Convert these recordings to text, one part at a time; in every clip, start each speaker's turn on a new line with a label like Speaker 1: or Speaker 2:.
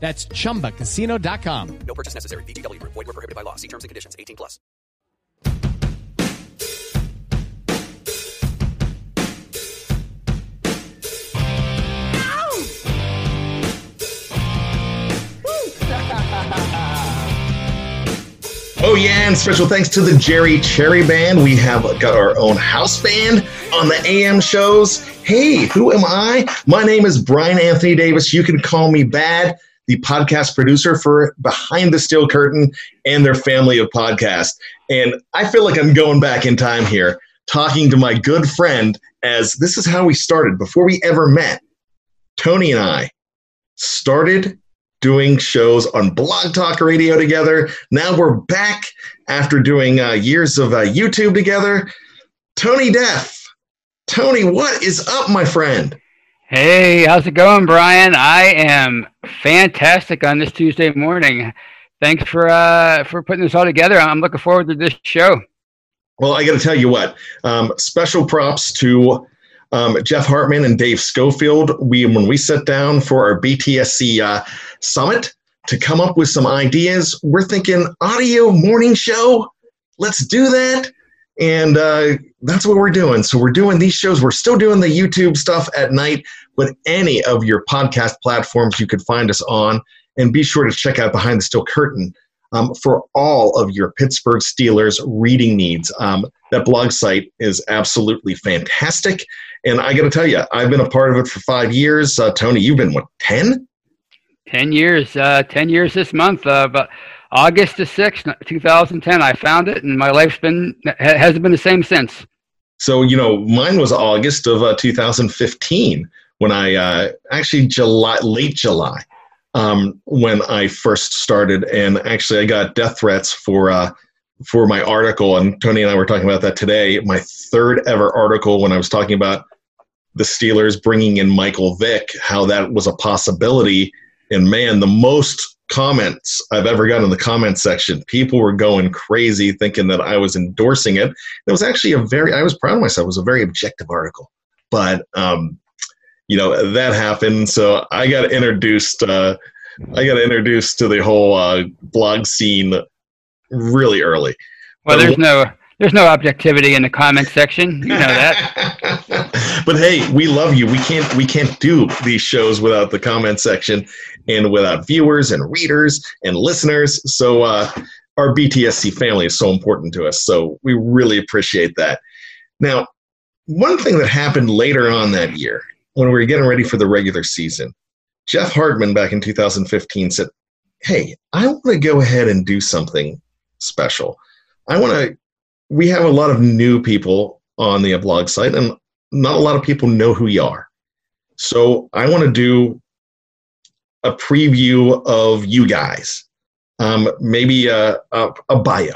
Speaker 1: That's chumbacasino.com.
Speaker 2: No purchase necessary. VGW Group. Void where prohibited by law. See terms and conditions. 18 plus.
Speaker 3: Oh yeah, and special thanks to the Jerry Cherry Band. We have got our own house band on the AM shows. Hey, who am I? My name is Brian Anthony Davis. You can call me Bad, the podcast producer for Behind the Steel Curtain and their family of podcasts. And I feel like I'm going back in time here, talking to my good friend as this is how we started before we ever met. Tony and I started doing shows on Blog Talk Radio together. Now we're back after doing uh, years of uh, YouTube together. Tony Deaf. Tony, what is up, my friend?
Speaker 4: Hey, how's it going, Brian? I am fantastic on this Tuesday morning. Thanks for uh, for putting this all together. I'm looking forward to this show.
Speaker 3: Well, I got to tell you what. Um, special props to um, Jeff Hartman and Dave Schofield. We when we sat down for our BTSC uh, summit to come up with some ideas, we're thinking audio morning show. Let's do that, and uh, that's what we're doing. So we're doing these shows. We're still doing the YouTube stuff at night, but any of your podcast platforms you could find us on, and be sure to check out Behind the Steel Curtain. Um, for all of your Pittsburgh Steelers reading needs. Um, that blog site is absolutely fantastic. And I got to tell you, I've been a part of it for five years. Uh, Tony, you've been what, 10?
Speaker 4: 10 years, uh, 10 years this month. Uh, but August the 6th, 2010, I found it, and my life's been, hasn't been the same since.
Speaker 3: So, you know, mine was August of uh, 2015 when I uh, actually July, late July, um, when I first started. And actually, I got death threats for uh, for my article, and Tony and I were talking about that today. My third ever article when I was talking about the Steelers bringing in Michael Vick, how that was a possibility. And man, the most comments I've ever gotten in the comment section, people were going crazy thinking that I was endorsing it. It was actually a very, I was proud of myself. It was a very objective article. But, um, you know, that happened. So I got introduced, uh, I got introduced to the whole uh, blog scene really early.
Speaker 4: Well, there's no there's no objectivity in the comment section. You know that.
Speaker 3: but hey, we love you. We can't we can't do these shows without the comment section and without viewers and readers and listeners. So uh, our BTSC family is so important to us. So we really appreciate that. Now, one thing that happened later on that year when we were getting ready for the regular season, Jeff Hartman back in 2015 said, Hey, I want to go ahead and do something special. I want to, we have a lot of new people on the blog site, and not a lot of people know who you are. So I want to do a preview of you guys, um, maybe a, a, a bio.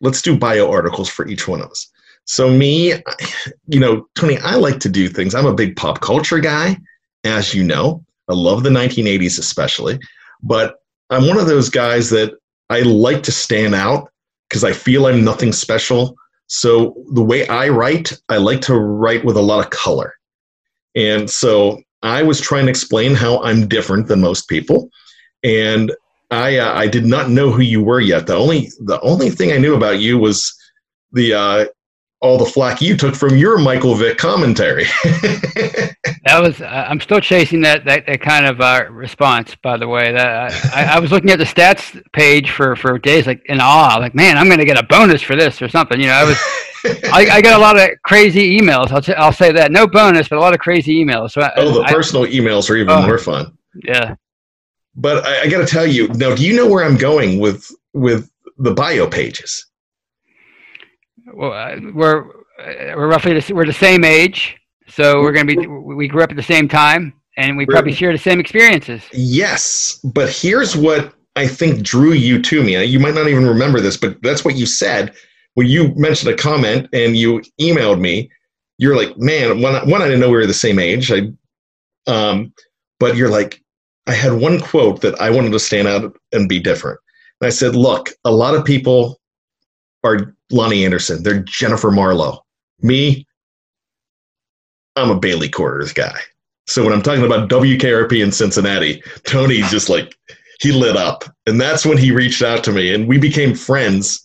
Speaker 3: Let's do bio articles for each one of us. So me, you know, Tony, I like to do things. I'm a big pop culture guy, as you know. I love the 1980s especially, but I'm one of those guys that I like to stand out because I feel I'm nothing special. So the way I write, I like to write with a lot of color. And so I was trying to explain how I'm different than most people. And I, uh, I did not know who you were yet. The only, the only thing I knew about you was the, uh, all the flack you took from your Michael Vick commentary.
Speaker 4: that was I'm still chasing that that, that kind of uh, response. By the way, that I, I, was looking at the stats page for for days, like in awe, like man, I'm going to get a bonus for this or something. You know, I was. I, I got a lot of crazy emails. I'll, t- I'll say that no bonus, but a lot of crazy emails. So
Speaker 3: oh, the I, personal emails are even oh, more fun.
Speaker 4: Yeah,
Speaker 3: but I, I got to tell you now. Do you know where I'm going with with the bio pages?
Speaker 4: well, uh, we're uh, we're roughly the, we're the same age, so we're going to be we grew up at the same time, and we probably share the same experiences.
Speaker 3: Yes, but here's what I think drew you to me. You might not even remember this, but that's what you said when you mentioned a comment and you emailed me. You're like, man, one, one I didn't know we were the same age. I, um, but you're like, I had one quote that I wanted to stand out and be different. And I said, look, a lot of people are Loni Anderson. They're Jennifer Marlowe. Me, I'm a Bailey Quarters guy. So when I'm talking about WKRP in Cincinnati, Tony's just like he lit up, and that's when he reached out to me, and we became friends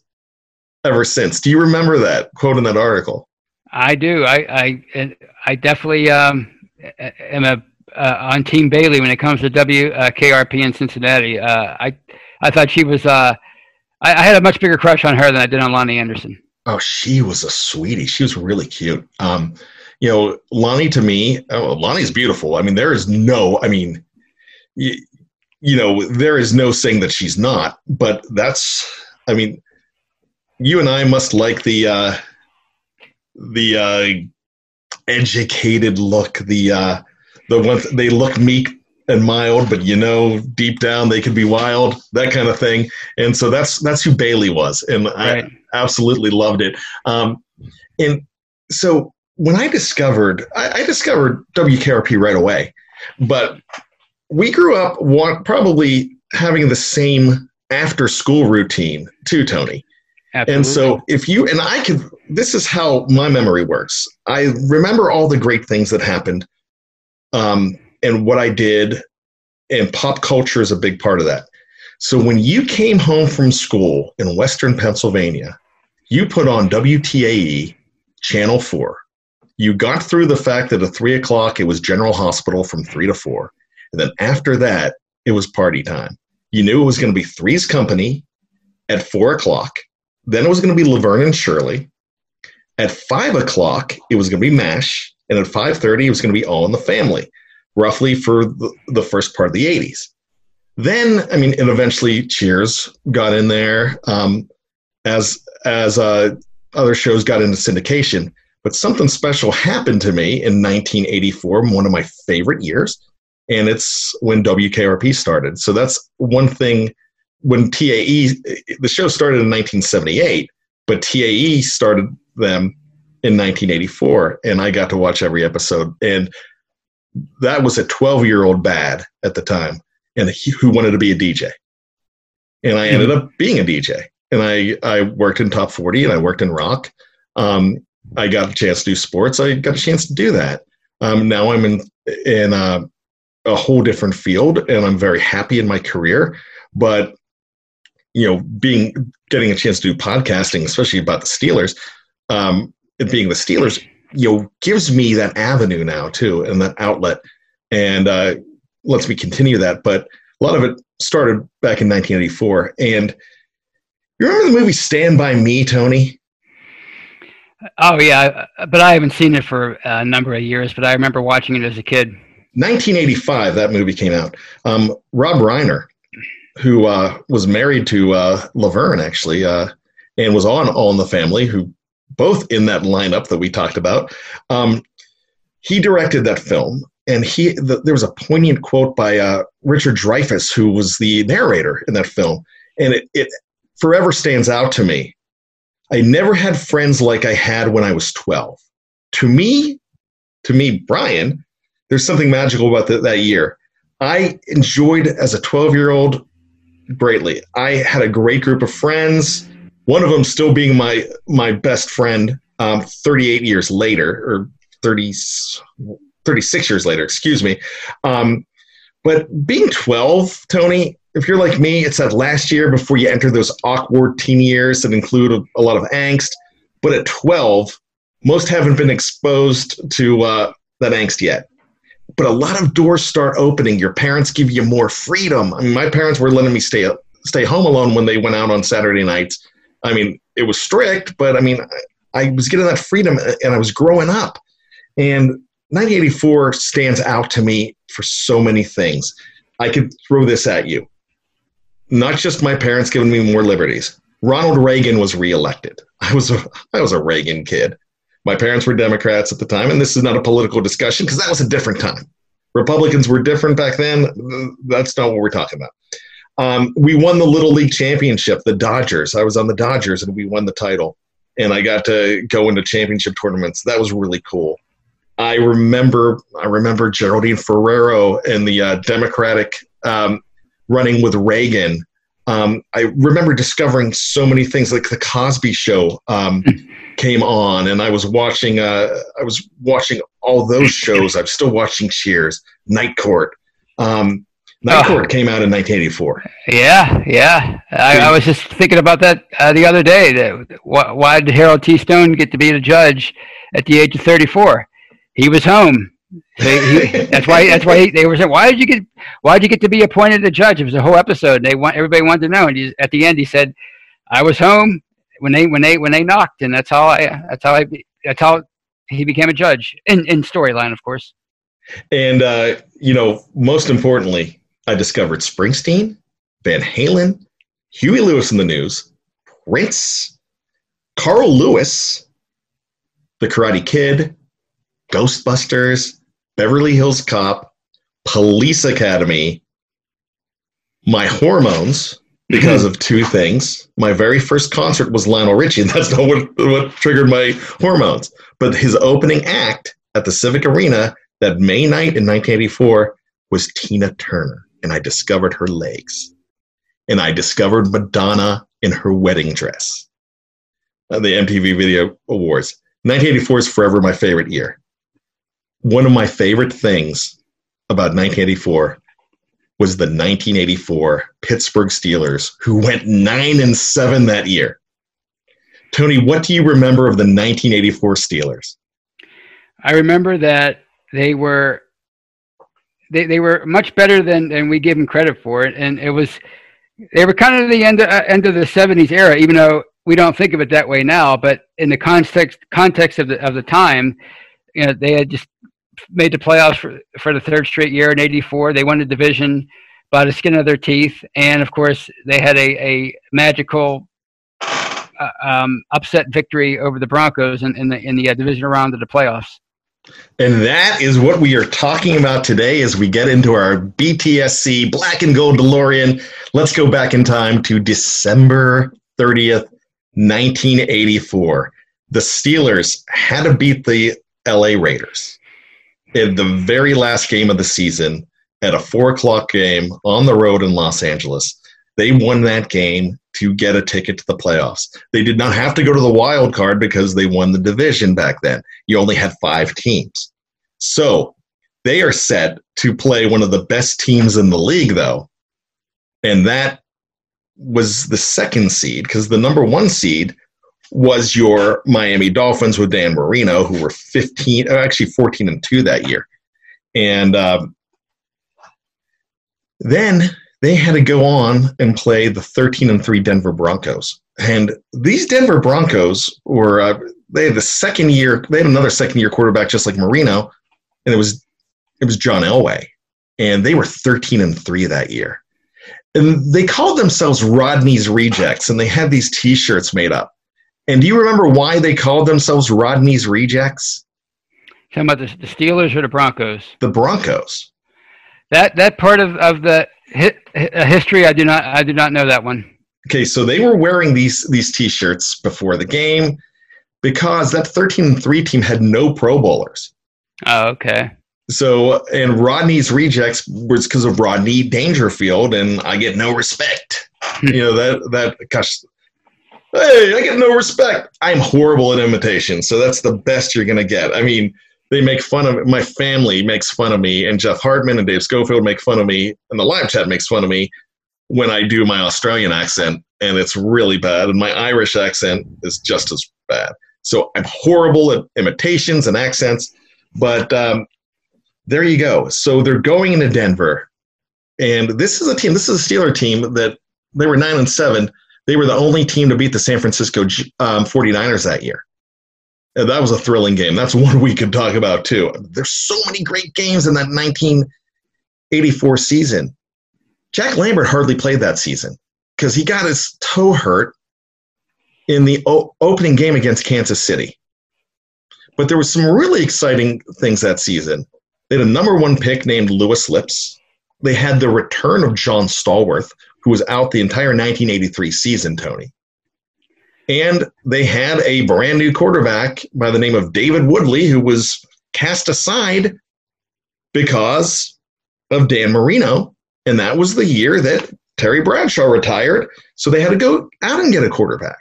Speaker 3: ever since. Do you remember that quote in that article?
Speaker 4: I do. I I I definitely um, am a uh, on Team Bailey when it comes to WKRP in Cincinnati. Uh, I I thought she was uh, I, I, had a much bigger crush on her than I did on Loni Anderson.
Speaker 3: Oh, she was a sweetie. She was really cute. Um, you know, Loni to me, oh, Loni's beautiful. I mean, there is no, I mean, you, you know, there is no saying that she's not, but that's, I mean, you and I must like the, uh, the, uh, educated look, the, uh, the one, they look meek and mild, but you know, deep down they could be wild, that kind of thing. And so that's that's who Bailey was, and right. I absolutely loved it. Um, and so when I discovered, I, I discovered WKRP right away, but we grew up want, probably having the same after school routine too, Tony. Absolutely. And so if you and I could, this is how my memory works. I remember all the great things that happened. Um, and what I did, and pop culture is a big part of that. So when you came home from school in Western Pennsylvania, you put on WTAE Channel 4. You got through the fact that at 3 o'clock it was General Hospital from 3 to 4. And then after that, it was party time. You knew it was going to be Three's Company at 4 o'clock. Then it was going to be Laverne and Shirley. At 5 o'clock, it was going to be MASH. And at 5.30, it was going to be All in the Family roughly for the, the first part of the 80s. Then, I mean, and eventually Cheers got in there um, as as uh, other shows got into syndication. But something special happened to me in 1984, one of my favorite years, and it's when WKRP started. So that's one thing. When TAE, the show started in 1978, but TAE started them in 1984, and I got to watch every episode. And that was a 12 year old bad at the time and he, who wanted to be a DJ. And I ended up being a DJ. And I, I worked in top 40 and I worked in rock. Um, I got a chance to do sports. I got a chance to do that. Um, now I'm in, in a, a whole different field and I'm very happy in my career. But, you know, being, getting a chance to do podcasting, especially about the Steelers, um, being the Steelers, you know gives me that avenue now too and that outlet. And uh, lets me continue that. But a lot of it started back in 1984 and you remember the movie stand by me tony?
Speaker 4: Oh yeah. But i haven't seen it for a number of years but i remember watching it as a kid.
Speaker 3: 1985, that movie came out. Um, Rob Reiner, who uh, was married to uh, Laverne actually, uh, and was on All in the Family, who both in that lineup that we talked about. Um, he directed that film, and he the, there was a poignant quote by uh, Richard Dreyfuss, who was the narrator in that film, and it, it forever stands out to me. I never had friends like I had when I was 12. To me, to me, Brian, there's something magical about the, that year. I enjoyed as a 12 year old greatly. I had a great group of friends. One of them still being my my best friend, um, 38 years later, or 30, 36 years later, excuse me. Um, but being 12, Tony, if you're like me, it's that last year before you enter those awkward teen years that include a, a lot of angst. But at 12, most haven't been exposed to uh, that angst yet. But a lot of doors start opening. Your parents give you more freedom. I mean, my parents were letting me stay stay home alone when they went out on Saturday nights. I mean, it was strict, but I mean, I, I was getting that freedom uh, and I was growing up. And 1984 stands out to me for so many things. I could throw this at you. Not just my parents giving me more liberties. Ronald Reagan was reelected. I was a, I was a Reagan kid. My parents were Democrats at the time, and this is not a political discussion because that was a different time. Republicans were different back then. That's not what we're talking about. Um, we won the Little League Championship, the Dodgers. I was on the Dodgers, and we won the title. And I got to go into championship tournaments. That was really cool. I remember I remember Geraldine Ferraro and the uh, Democratic um, running with Reagan. Um, I remember discovering so many things, like the Cosby Show um, came on, and I was watching. Uh, I was watching all those shows. I'm still watching Cheers, Night Court. Um, Night oh. Court came out in 1984.
Speaker 4: Yeah, yeah. I, I was just thinking about that uh, the other day. That why, why did Harold T. Stone get to be a judge at the age of 34? he was home. He, he, that's why. That's why he, they were saying, "Why did you get? Why did you get to be appointed a judge?" It was a whole episode. They want everybody wanted to know, and he, at the end, he said, "I was home when they when they when they knocked, and that's how I that's how I that's how he became a judge in in storyline, of course."
Speaker 3: And uh, you know, most importantly, I discovered Springsteen, Van Halen, Huey Lewis and the News, Prince, Carl Lewis, The Karate Kid, Ghostbusters, Beverly Hills Cop, Police Academy, my hormones because of two things. My very first concert was Lionel Richie, and that's not what, what triggered my hormones. But his opening act at the Civic Arena that May night in 1984 was Tina Turner, and I discovered her legs. And I discovered Madonna in her wedding dress. Uh, the MTV Video Awards. 1984 is forever my favorite year one of my favorite things about 1984 was the 1984 Pittsburgh Steelers, who went nine and seven that year. Tony, what do you remember of the 1984 Steelers?
Speaker 4: I remember that they were they, they were much better than, than we give them credit for and it was they were kind of the end of, uh, end of the 70s era, even though we don't think of it that way now. But in the context context of the of the time, you know, they had just made the playoffs for, for the third straight year in 84. They won the division by the skin of their teeth. And of course, they had a, a magical uh, um, upset victory over the Broncos in, in the, in the uh, division round of the playoffs.
Speaker 3: And that is what we are talking about today as we get into our BTSC Black and Gold DeLorean. Let's go back in time to December 30th, 1984. The Steelers had to beat the LA Raiders in the very last game of the season at a four o'clock game on the road in Los Angeles. They won that game to get a ticket to the playoffs. They did not have to go to the wild card because they won the division back then. You only had five teams. So they are set to play one of the best teams in the league, though. And that was the second seed because the number one seed was your Miami Dolphins with Dan Marino, who were 15, uh, actually 14 and 2 that year. And um, then they had to go on and play the 13 and 3 Denver Broncos. And these Denver Broncos were, uh, they had the second year, they had another second year quarterback just like Marino. And it was it was John Elway, and they were 13 and three that year. And they called themselves Rodney's Rejects, and they had these T-shirts made up. And do you remember why they called themselves Rodney's Rejects?
Speaker 4: Talking about the, the Steelers or the Broncos?
Speaker 3: The Broncos.
Speaker 4: That that part of, of the hi, uh, history, I do not I do not know that one.
Speaker 3: Okay, so they were wearing these these T-shirts before the game because that 13 and three team had no Pro Bowlers.
Speaker 4: Oh, okay.
Speaker 3: So, and Rodney's rejects was because of Rodney Dangerfield, and I get no respect. you know that that gosh, hey, I get no respect. I'm horrible at imitation, so that's the best you're gonna get. I mean, they make fun of my family makes fun of me, and Jeff Hartman and Dave Schofield make fun of me, and the live chat makes fun of me when I do my Australian accent, and it's really bad, and my Irish accent is just as bad. So I'm horrible at imitations and accents, but um, there you go. So they're going into Denver, and this is a team. This is a Steeler team that they were nine and seven. They were the only team to beat the San Francisco um, 49ers that year. And that was a thrilling game. That's one we could talk about too. There's so many great games in that 1984 season. Jack Lambert hardly played that season because he got his toe hurt in the o- opening game against Kansas City. But there was some really exciting things that season. They had a number one pick named Louis Lipps. They had the return of John Stallworth, who was out the entire 1983 season, Tony. And they had a brand new quarterback by the name of David Woodley, who was cast aside because of Dan Marino. And that was the year that Terry Bradshaw retired. So they had to go out and get a quarterback.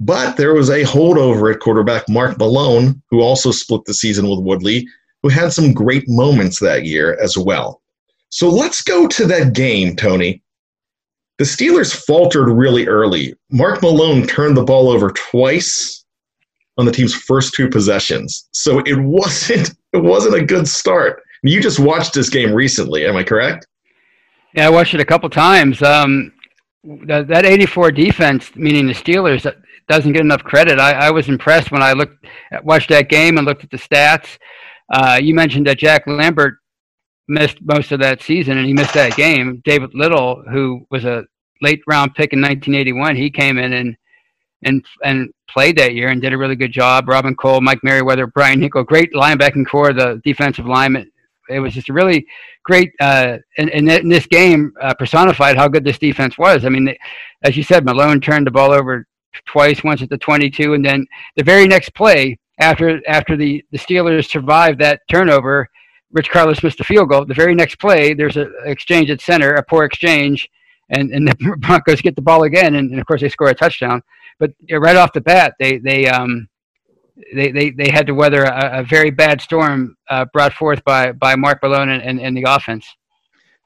Speaker 3: But there was a holdover at quarterback, Mark Malone, who also split the season with Woodley, who had some great moments that year as well. So let's go to that game, Tony. The Steelers faltered really early. Mark Malone turned the ball over twice on the team's first two possessions. So it wasn't it wasn't a good start. You just watched this game recently, am I correct?
Speaker 4: Yeah, I watched it a couple times. Um, that, that 84 defense, meaning the Steelers, doesn't get enough credit. I, I was impressed when I looked watched that game and looked at the stats. Uh, you mentioned that Jack Lambert missed most of that season and he missed that game. David Little, who was a late round pick in 1981, he came in and and and played that year and did a really good job. Robin Cole, Mike Merriweather, Bryan Hinkle, great linebacking corps, the defensive lineman. It was just a really great, uh, and, and in this game uh, personified how good this defense was. I mean, as you said, Malone turned the ball over twice, once at the 22, and then the very next play after after the the Steelers survived that turnover, Rich Karlis missed a field goal. The very next play, there's an exchange at center, a poor exchange, and and the Broncos get the ball again, and, and of course they score a touchdown. But right off the bat, they they um they they, they had to weather a, a very bad storm uh, brought forth by by Mark Malone and, and, and the offense.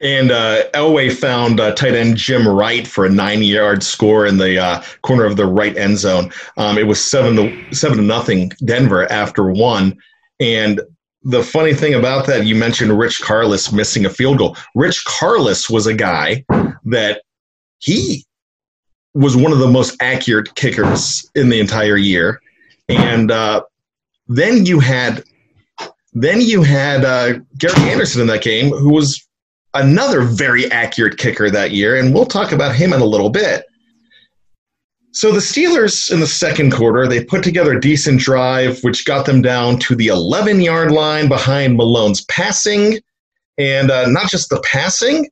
Speaker 3: And uh, Elway found uh, tight end Jim Wright for a nine-yard score in the uh, corner of the right end zone. Um, it was seven to seven to nothing Denver after one. And the funny thing about that, you mentioned Rich Karlis missing a field goal. Rich Karlis was a guy that he was one of the most accurate kickers in the entire year. And uh, then you had then you had uh, Gary Anderson in that game, who was another very accurate kicker that year, and we'll talk about him in a little bit. So the Steelers in the second quarter, they put together a decent drive, which got them down to the 11 yard line behind Malone's passing. And uh, not just the passing,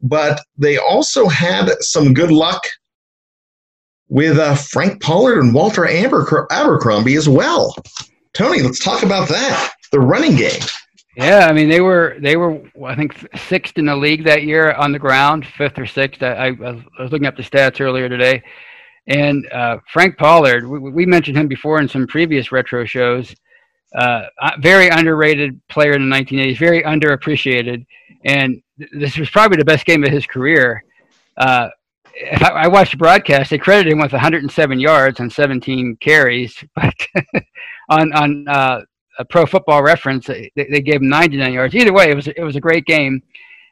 Speaker 3: but they also had some good luck with uh, Frank Pollard and Walter Abercrombie as well. Tony, let's talk about that. The running game.
Speaker 4: Yeah, I mean they were they were I think sixth in the league that year on the ground, fifth or sixth. I, I was looking up the stats earlier today, and uh, Frank Pollard. We, we, mentioned him before in some previous retro shows. Uh, very underrated player in the 1980s, very underappreciated, and this was probably the best game of his career. Uh, I, I watched the broadcast. They credited him with 107 yards on 17 carries, but on on uh, a Pro Football Reference, they, they gave him 99 yards. Either way, it was it was a great game,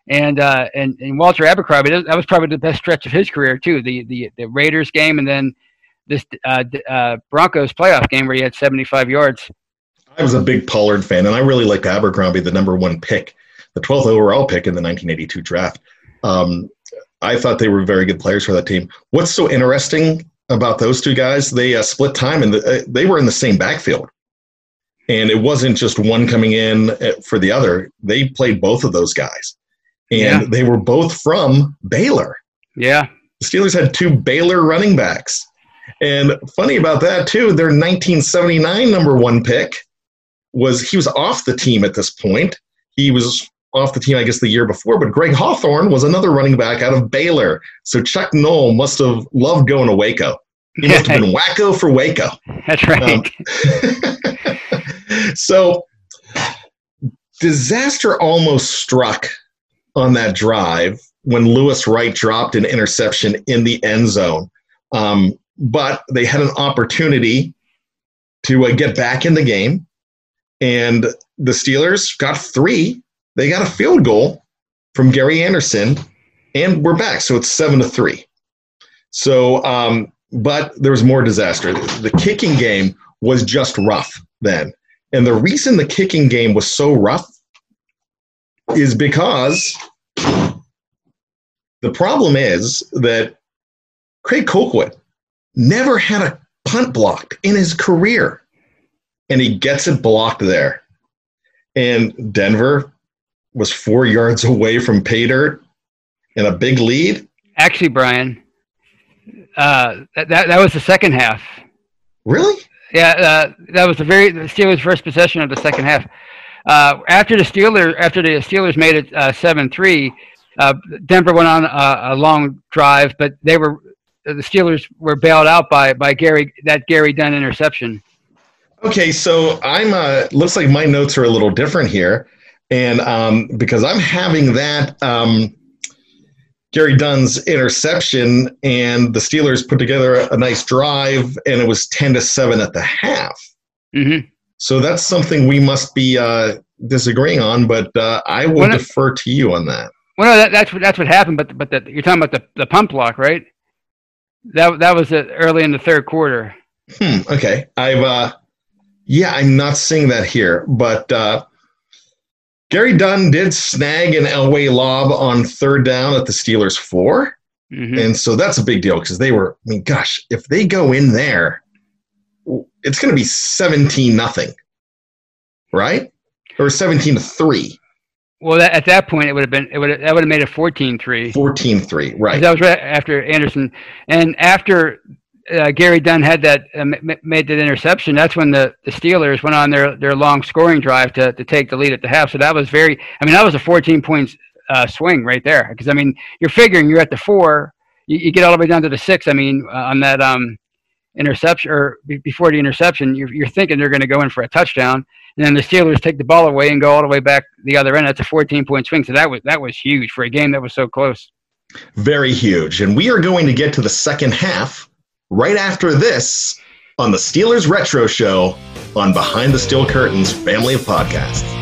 Speaker 4: and uh, and and Walter Abercrombie that was probably the best stretch of his career too. The the, the Raiders game, and then this uh, uh, Broncos playoff game where he had 75 yards.
Speaker 3: I was a big Pollard fan, and I really liked Abercrombie, the number one pick, the 12th overall pick in the 1982 draft. Um, I thought they were very good players for that team. What's so interesting about those two guys? They uh, split time, and the, uh, they were in the same backfield. And it wasn't just one coming in uh, for the other. They played both of those guys. And
Speaker 4: Yeah.
Speaker 3: they were both from Baylor.
Speaker 4: Yeah.
Speaker 3: The Steelers had two Baylor running backs. And funny about that too, their 1979 number one pick was he was off the team at this point. He was off the team, I guess, the year before. But Greg Hawthorne was another running back out of Baylor. So Chuck Noll must have loved going to Waco. He must have been wacko for Waco.
Speaker 4: That's right.
Speaker 3: Um, so disaster almost struck on that drive when Louis Wright dropped an interception in the end zone. Um, but they had an opportunity to uh, get back in the game, and the Steelers got three. They got a field goal from Gary Anderson, and we're back. So it's seven to three. So, um, but there was more disaster. The kicking game was just rough then. And the reason the kicking game was so rough is because the problem is that Craig Colquitt never had a punt blocked in his career. And he gets it blocked there. And Denver was four yards away from pay dirt and a big lead.
Speaker 4: Actually, Brian, uh, that, that that was the second half.
Speaker 3: Really?
Speaker 4: Yeah, uh, that was the very the Steelers' first possession of the second half. Uh, after the Steelers after the Steelers made it uh, seven three, uh, Denver went on a, a long drive, but they were the Steelers were bailed out by by Gary that Gary Dunn interception.
Speaker 3: Okay, so I'm uh looks like my notes are a little different here. And um because I'm having that um Gary Dunn's interception and the Steelers put together a, a nice drive and it was 10 to 7 at the half.
Speaker 4: hmm
Speaker 3: So that's something we must be uh disagreeing on, but uh I will
Speaker 4: Well,
Speaker 3: defer to you on that.
Speaker 4: Well, no, that, that's what that's what happened. But but the, you're talking about the the punt block, right? That that was uh, early in the third quarter.
Speaker 3: Hmm, okay. I've uh yeah, I'm not seeing that here, but uh Gary Dunn did snag an Elway lob on third down at the Steelers four.
Speaker 4: hmm
Speaker 3: And so that's a big deal because they were, I mean, gosh, if they go in there, it's going to be 17 nothing, right? Or 17 to 3,
Speaker 4: Well, that, at that point, it would have been it would that would have made it 14-3.
Speaker 3: 14 3, right?
Speaker 4: That was right after Anderson, and after uh, Gary Dunn had that uh, m- made that interception. That's when the, the Steelers went on their, their long scoring drive to, to take the lead at the half. So that was very. I mean, that was a 14 points uh, swing right there. Because I mean, you're figuring you're at the four, you, you get all the way down to the six. I mean, uh, on that um interception or be- before the interception, you're, you're thinking they're going to go in for a touchdown. And then the Steelers take the ball away and go all the way back the other end. That's a 14 point swing. So that was that was huge for a game that was so close.
Speaker 3: Very huge. And we are going to get to the second half right after this on the Steelers Retro Show on Behind the Steel Curtains family of podcasts.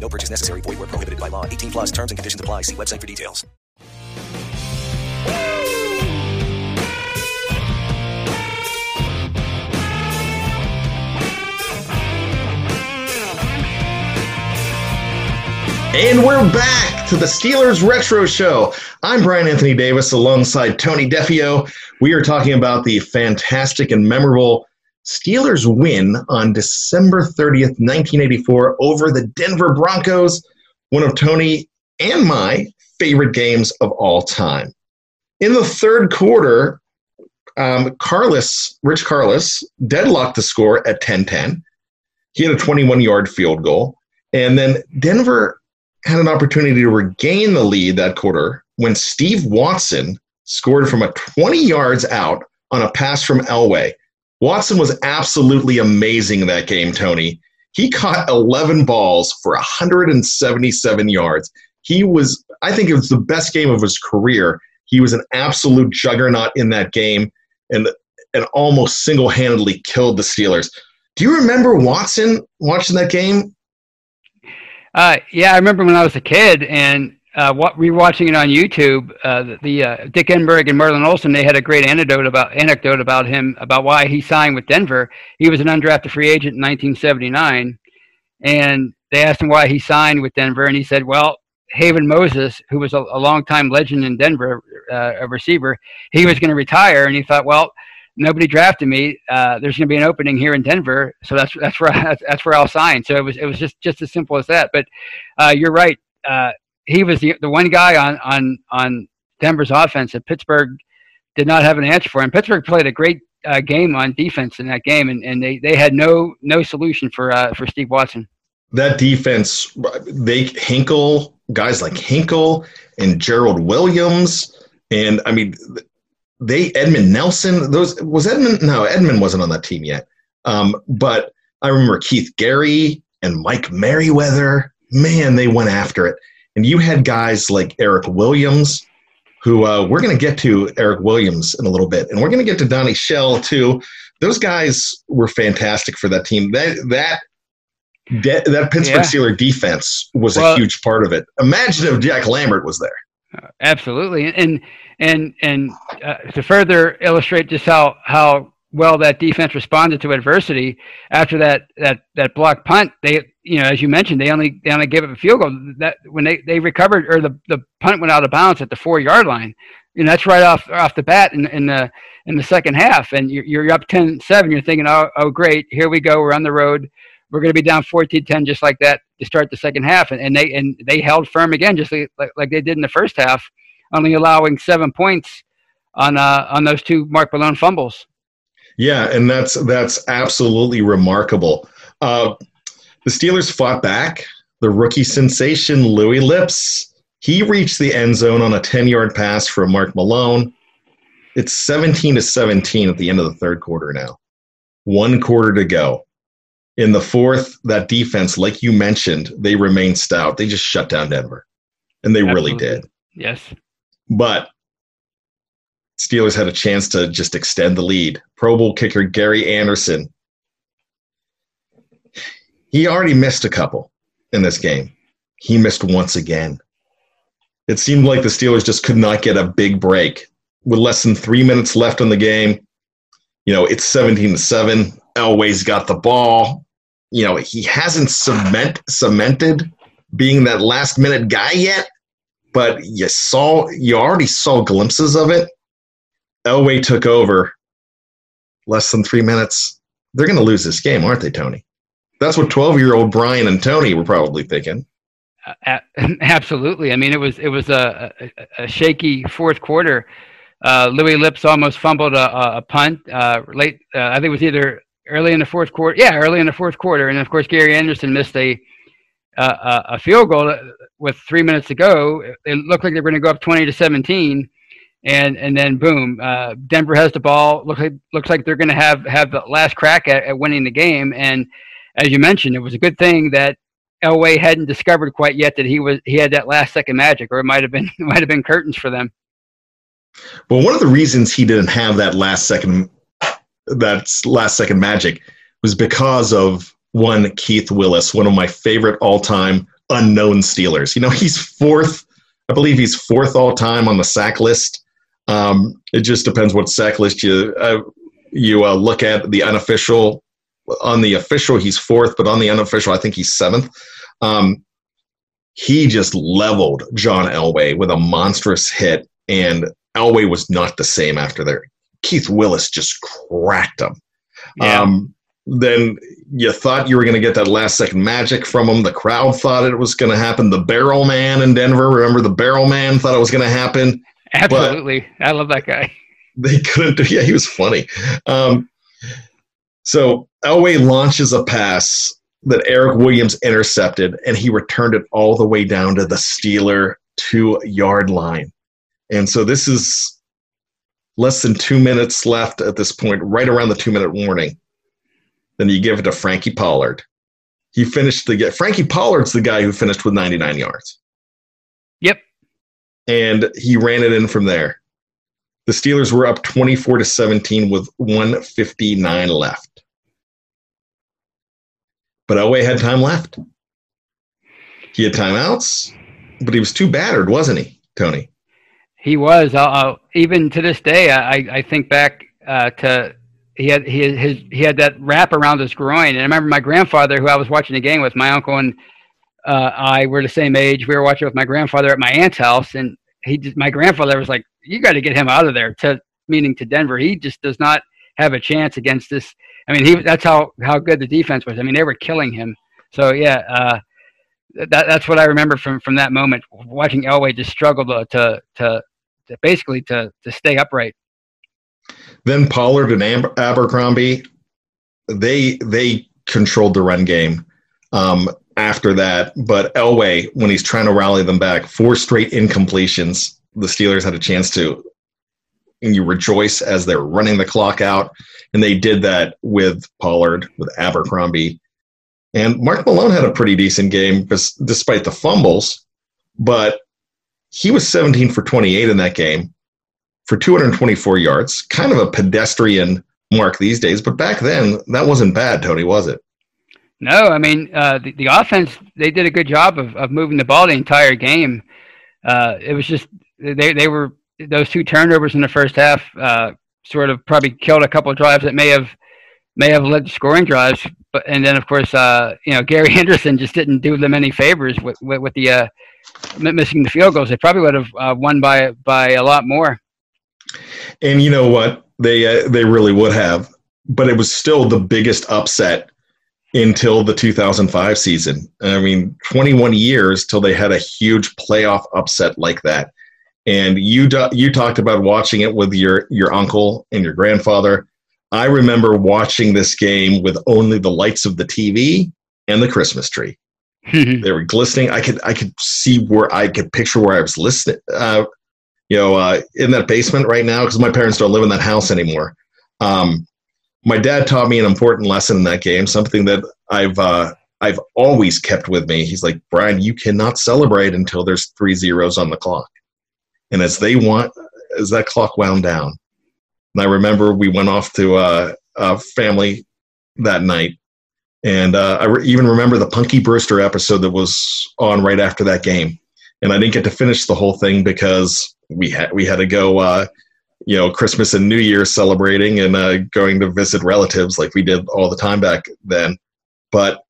Speaker 5: No purchase necessary. Void where prohibited by law. 18 plus terms and conditions apply. See website for details.
Speaker 3: And we're back to the Steelers Retro Show. I'm Brian Anthony Davis alongside Tony Defeo. We are talking about the fantastic and memorable Steelers win on December 30th, 1984, over the Denver Broncos, one of Tony and my favorite games of all time. In the third quarter, um, Karlis, Rich Karlis, deadlocked the score at 10 10. He had a 21 yard field goal. And then Denver had an opportunity to regain the lead that quarter when Steve Watson scored from a 20 yards out on a pass from Elway. Watson was absolutely amazing that game, Tony. He caught 11 balls for 177 yards. He was, I think it was the best game of his career. He was an absolute juggernaut in that game and, and almost single handedly killed the Steelers. Do you remember Watson watching that game?
Speaker 4: Uh, yeah, I remember when I was a kid and uh, what, rewatching it on YouTube. Uh, the, the uh, Dick Enberg and Merlin Olsen they had a great anecdote about anecdote about him about why he signed with Denver. He was an undrafted free agent in 1979, and they asked him why he signed with Denver, and he said, "Well, Haven Moses, who was a, a longtime legend in Denver, uh, a receiver, he was going to retire, and he thought, well." Nobody drafted me. Uh, there's going to be an opening here in Denver, so that's that's where that's, that's where I'll sign. So it was it was just just as simple as that. But uh, you're right. Uh, he was the, the one guy on on on Denver's offense that Pittsburgh did not have an answer for. And Pittsburgh played a great uh, game on defense in that game, and, and they, they had no no solution for uh, for Steve Watson.
Speaker 3: That defense, they Hinkle guys like Hinkle and Gerald Williams, and I mean, they Edmund Nelson. Those was Edmund. No, Edmund wasn't on that team yet. Um, but I remember Keith Gary and Mike Merriweather. Man, they went after it. And you had guys like Eric Williams, who uh, we're going to get to Eric Williams in a little bit, and we're going to get to Donnie Shell too. Those guys were fantastic for that team. That that that, that Pittsburgh
Speaker 4: Yeah.
Speaker 3: Steeler defense was
Speaker 4: Well-
Speaker 3: a huge part of it. Imagine if Jack Lambert was there.
Speaker 4: Absolutely, and and and uh, to further illustrate just how how well that defense responded to adversity after that that that block punt, they you know as you mentioned they only they only gave up a field goal. That when they they recovered or the the punt went out of bounds at the four yard line, know that's right off off the bat in in the in the second half, and you're, you're up 10-7. You're thinking, oh oh great, here we go, we're on the road. We're going to be down 14-10 just like that to start the second half, and, and they and they held firm again, just like, like like they did in the first half, only allowing seven points on uh, on those two Mark Malone fumbles.
Speaker 3: Yeah, and that's that's absolutely remarkable. Uh, the Steelers fought back. The rookie sensation Louis Lipps he reached the end zone on a ten yard pass from Mark Malone. It's seventeen to seventeen at the end of the third quarter now. One quarter to go. In the fourth, that defense, like you mentioned, they remained stout. They just shut down Denver, and they really did.
Speaker 4: Yes.
Speaker 3: But Steelers had a chance to just extend the lead. Pro Bowl kicker Gary Anderson. He already missed a couple in this game. He missed once again. It seemed like the Steelers just could not get a big break. With less than three minutes left in the game, you know, it's 17 to 7. Elway's got the ball. You know, he hasn't cement, cemented being that last minute guy yet, but you saw, you already saw glimpses of it. Elway took over less than three minutes. They're going to lose this game, aren't they, Tony? That's what 12 year old Brian and Tony were probably thinking.
Speaker 4: A- absolutely. I mean, it was it was a, a, a shaky fourth quarter. Uh, Louis Lipps almost fumbled a, a- punt uh, late. Uh, I think it was either early in the fourth quarter. Yeah, early in the fourth quarter, and of course Gary Anderson missed a uh, a field goal with three minutes to go. It looked like they were going to go up twenty to seventeen, and and then boom, uh, Denver has the ball. Looks like looks like they're going to have have the last crack at, at winning the game. And as you mentioned, it was a good thing that Elway hadn't discovered quite yet that he was he had that last second magic, or it might have been might have been curtains for them.
Speaker 3: Well, one of the reasons he didn't have that last second that last second magic was because of one Keith Willis, one of my favorite all-time unknown Steelers. You know, he's fourth, I believe he's fourth all time on the sack list. Um, it just depends what sack list you uh, you uh, look at. The unofficial, on the official, he's fourth, but on the unofficial, I think he's seventh. Um, he just leveled John Elway with a monstrous hit, and Elway was not the same after there. Keith Willis just cracked him.
Speaker 4: Yeah.
Speaker 3: Um, then you thought you were going to get that last second magic from him. The crowd thought it was going to happen. The Barrel Man in Denver, remember the Barrel Man thought it was going to happen.
Speaker 4: Absolutely, I love that guy.
Speaker 3: They couldn't do. Yeah, he was funny. Um, so Elway launches a pass that Eric Williams intercepted, and he returned it all the way down to the Steeler two yard line. And so this is less than two minutes left at this point, right around the two minute warning. Then you give it to Frankie Pollard. He finished the get. Frankie Pollard's the guy who finished with 99 yards.
Speaker 4: Yep.
Speaker 3: And he ran it in from there. The Steelers were up 24 to 17 with 159 left. But Elway had time left. He had timeouts, but he was too battered, wasn't he, Tony?
Speaker 4: He was. Uh, uh, even to this day, I, I think back uh, to he had he his he had that wrap around his groin, and I remember my grandfather, who I was watching the game with, my uncle and uh, I were the same age. We were watching with my grandfather at my aunt's house, and he just, my grandfather was like, "You got to get him out of there." To meaning to Denver, he just does not have a chance against this. I mean, he that's how how good the defense was. I mean, they were killing him. So yeah, uh, that that's what I remember from from that moment, watching Elway just struggle to to to, to basically to to stay upright.
Speaker 3: Then Pollard and Am- Abercrombie, they they controlled the run game um, after that. But Elway, when he's trying to rally them back, four straight incompletions. The Steelers had a chance to, and you rejoice as they're running the clock out, and they did that with Pollard, with Abercrombie, and Mark Malone had a pretty decent game despite the fumbles, but he was 17 for 28 in that game for 224 yards. Kind of a pedestrian mark these days, but back then that wasn't bad, Tony, was it?
Speaker 4: No, I mean uh, the, the offense they did a good job of, of moving the ball the entire game. Uh, it was just they they were those two turnovers in the first half uh, sort of probably killed a couple drives that may have may have led to scoring drives. But and then of course uh, you know Gary Anderson just didn't do them any favors with with, with the uh, missing the field goals. They probably would have uh, won by by a lot more.
Speaker 3: And you know what? They uh, they really would have, but it was still the biggest upset until the 2005 season. I mean, 21 years till they had a huge playoff upset like that. And you you talked about watching it with your your uncle and your grandfather. I remember watching this game with only the lights of the TV and the Christmas tree. they were glistening. I could I could see where I could picture where I was listening. Uh, you know, uh, in that basement right now because my parents don't live in that house anymore. Um, my dad taught me an important lesson in that game, something that I've uh, I've always kept with me. He's like, Brian, you cannot celebrate until there's three zeros on the clock. And as they want, as that clock wound down, and I remember we went off to uh, a family that night, and uh, I re- even remember the Punky Brewster episode that was on right after that game. And I didn't get to finish the whole thing because we had we had to go, uh, you know, Christmas and New Year celebrating and uh, going to visit relatives like we did all the time back then. But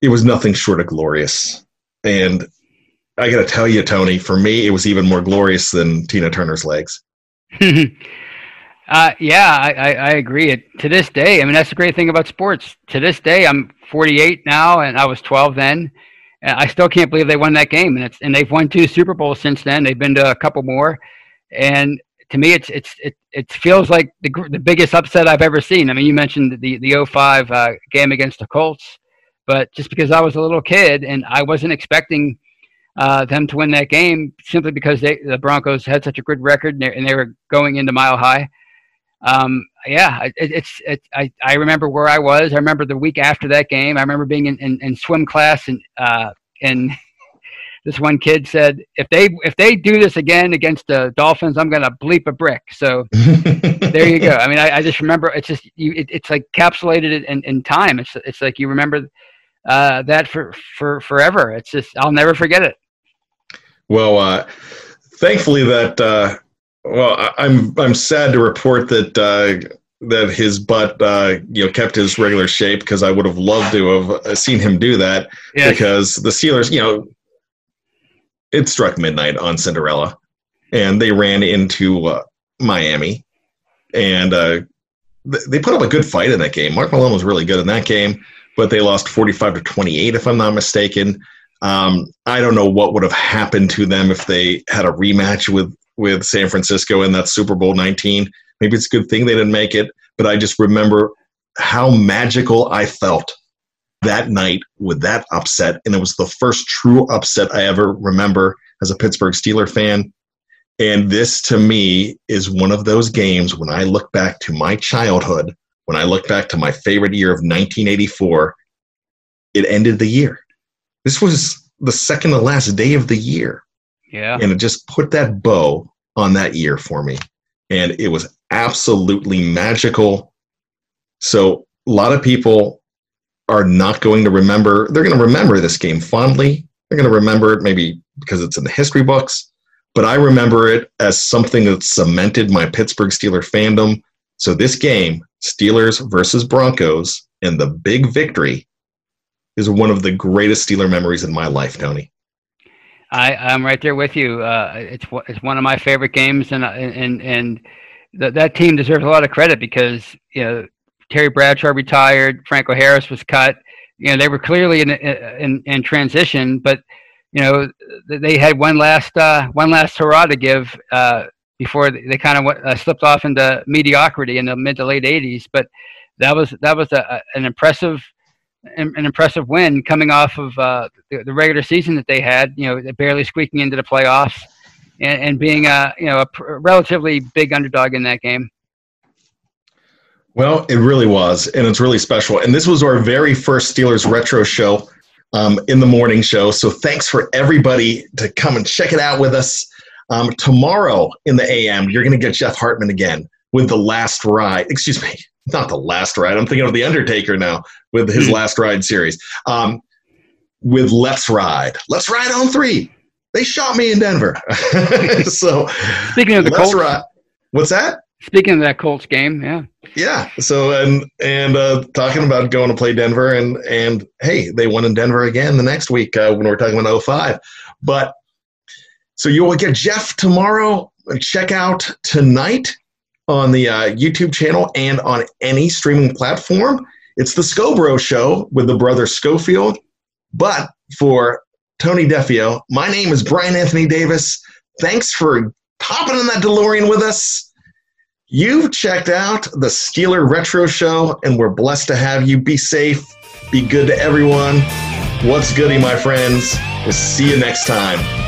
Speaker 3: it was nothing short of glorious. And I got to tell you, Tony, for me, it was even more glorious than Tina Turner's legs.
Speaker 4: Uh, yeah, I, I, I agree. It, to this day, I mean, that's the great thing about sports. To this day, I'm 48 now, and I was 12 then. I still can't believe they won that game, and it's and they've won two Super Bowls since then. They've been to a couple more, and to me, it's it's it, it feels like the the biggest upset I've ever seen. I mean, you mentioned the the 05 uh, game against the Colts, but just because I was a little kid and I wasn't expecting uh, them to win that game simply because they, the Broncos had such a good record and they, and they were going into Mile High um, yeah, it, it's it, I, I remember where I was. I remember the week after that game. I remember being in, in, in swim class and uh, and this one kid said, if they if they do this again against the Dolphins, I'm gonna bleep a brick. So there you go. I mean, I, I just remember it's just you. It, it's like capsulated in, in time. It's it's like you remember uh, that for for forever. It's just I'll never forget it.
Speaker 3: Well, uh, thankfully that uh, well, I, I'm I'm sad to report that uh, that his butt uh, you know kept his regular shape because I would have loved to have uh, seen him do that yes. because the Steelers, you know, it struck midnight on Cinderella, and they ran into uh, Miami, and uh, th- they put up a good fight in that game. Mark Malone was really good in that game, but they lost 45 to 28, if I'm not mistaken. Um, I don't know what would have happened to them if they had a rematch with with San Francisco in that Super Bowl 19. Maybe it's a good thing they didn't make it, but I just remember how magical I felt that night with that upset. And it was the first true upset I ever remember as a Pittsburgh Steeler fan. And this to me is one of those games when I look back to my childhood, when I look back to my favorite year of 1984, it ended the year. This was the second to last day of the year.
Speaker 4: Yeah.
Speaker 3: And it just put that bow on that year for me. And it was absolutely magical. So a lot of people are not going to remember, they're going to remember this game fondly. They're going to remember it maybe because it's in the history books, but I remember it as something that cemented my Pittsburgh Steeler fandom. So this game, Steelers versus Broncos, and the big victory is one of the greatest Steeler memories in my life, Tony.
Speaker 4: I, I'm right there with you. Uh, it's it's one of my favorite games, and and and that that team deserves a lot of credit because you know Terry Bradshaw retired, Franco Harris was cut. You know they were clearly in in, in transition, but you know they had one last uh, one last hurrah to give uh, before they, kind of uh, slipped off into mediocrity in the mid to late '80s. But that was that was a- an impressive an, impressive win coming off of uh, the, the regular season that they had. You know, barely squeaking into the playoffs and, and being a you know a pr- relatively big underdog in that game.
Speaker 3: Well, it really was, and it's really special. And this was our very first Steelers retro show um, in the morning show. So thanks for everybody to come and check it out with us. Um, tomorrow in the AM, you're going to get Jeff Hartman again with the last ride. Excuse me, not the last ride. I'm thinking of the Undertaker now with his last ride series. Um, with Let's Ride, Let's Ride on three. They shot me in Denver. so
Speaker 4: Speaking of the
Speaker 3: Let's
Speaker 4: Colts,
Speaker 3: Ride. What's that?
Speaker 4: speaking of that Colts game, yeah,
Speaker 3: Yeah. So and and uh, talking about going to play Denver and and hey, they won in Denver again the next week uh, when we're talking about 05. But so you will get Jeff tomorrow. Check out tonight on the uh, YouTube channel and on any streaming platform. It's the Scobro Show with the brother Schofield. But for Tony Defeo, my name is Brian Anthony Davis. Thanks for hopping in that DeLorean with us. You've checked out the Steeler Retro Show, and we're blessed to have you. Be safe, be good to everyone. What's goody, my friends? We'll see you next time.